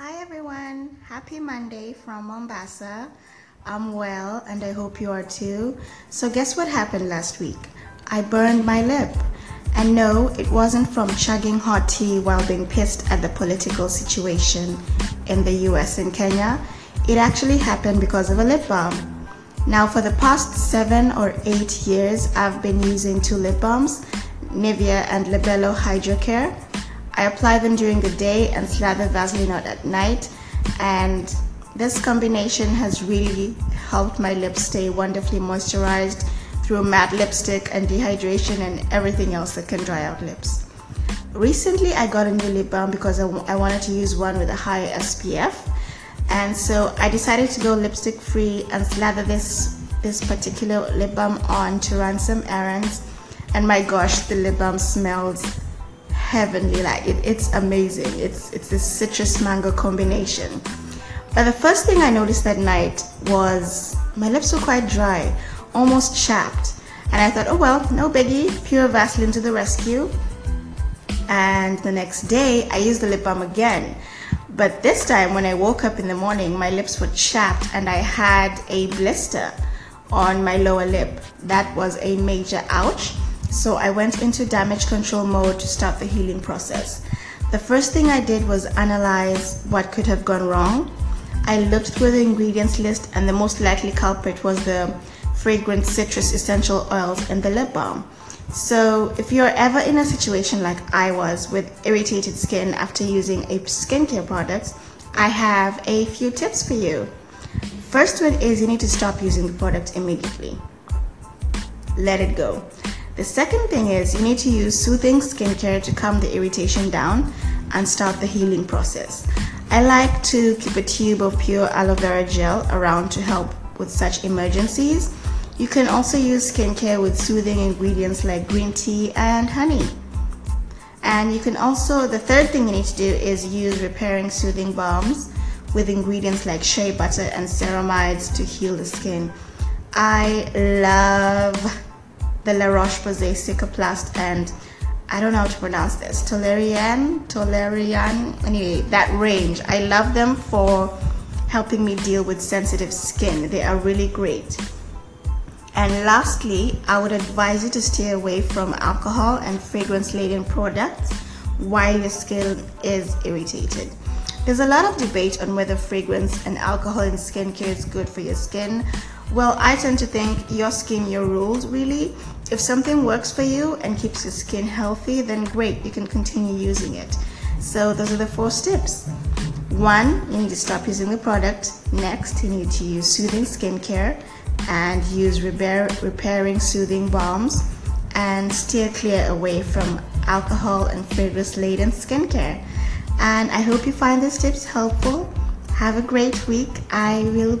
Hi everyone, happy Monday from Mombasa. I'm well and I hope you are too. So guess what happened last week? I burned my lip. And no, it wasn't from chugging hot tea while being pissed at the political situation in the US and Kenya. It actually happened because of a lip balm. Now for the past seven or eight years, I've been using two lip balms, Nivea and Labello Hydro Care. I apply them during the day and slather Vaseline out at night. And this combination has really helped my lips stay wonderfully moisturized through matte lipstick and dehydration and everything else that can dry out lips. Recently, I got a new lip balm because I, wanted to use one with a high SPF. And so I decided to go lipstick free and slather this, this particular lip balm on to run some errands. And my gosh, the lip balm smells heavenly like it, it's amazing. It's it's this citrus mango combination. But the first thing I noticed that night was my lips were quite dry almost chapped. And I thought oh well no biggie pure Vaseline to the rescue. And the next day I used the lip balm again. But this time when I woke up in the morning my lips were chapped and I had a blister on my lower lip. That was a major ouch so I went into damage control mode to start the healing process. The first thing I did was analyze what could have gone wrong. I looked through the ingredients list and the most likely culprit was the fragrant citrus essential oils in the lip balm. So if you're ever in a situation like I was with irritated skin after using a skincare product, I have a few tips for you. First one is you need to stop using the product immediately. Let it go. The second thing is you need to use soothing skincare to calm the irritation down and start the healing process. I like to keep a tube of pure aloe vera gel around to help with such emergencies. You can also use skincare with soothing ingredients like green tea and honey. And you can also, the third thing you need to do is use repairing soothing balms with ingredients like shea butter and ceramides to heal the skin. I love the La Roche-Posay Cicaplast and I don't know how to pronounce this, Toleriane, Toleriane, anyway, that range. I love them for helping me deal with sensitive skin. They are really great. And lastly, I would advise you to stay away from alcohol and fragrance-laden products while your skin is irritated. There's a lot of debate on whether fragrance and alcohol in skincare is good for your skin. Well, I tend to think your skin, your rules, really. If something works for you and keeps your skin healthy, then great, you can continue using it. So those are the four steps. One, you need to stop using the product. Next, you need to use soothing skincare and use repair, repairing soothing balms and steer clear away from alcohol and fragrance-laden skincare. And I hope you find these tips helpful. Have a great week. I will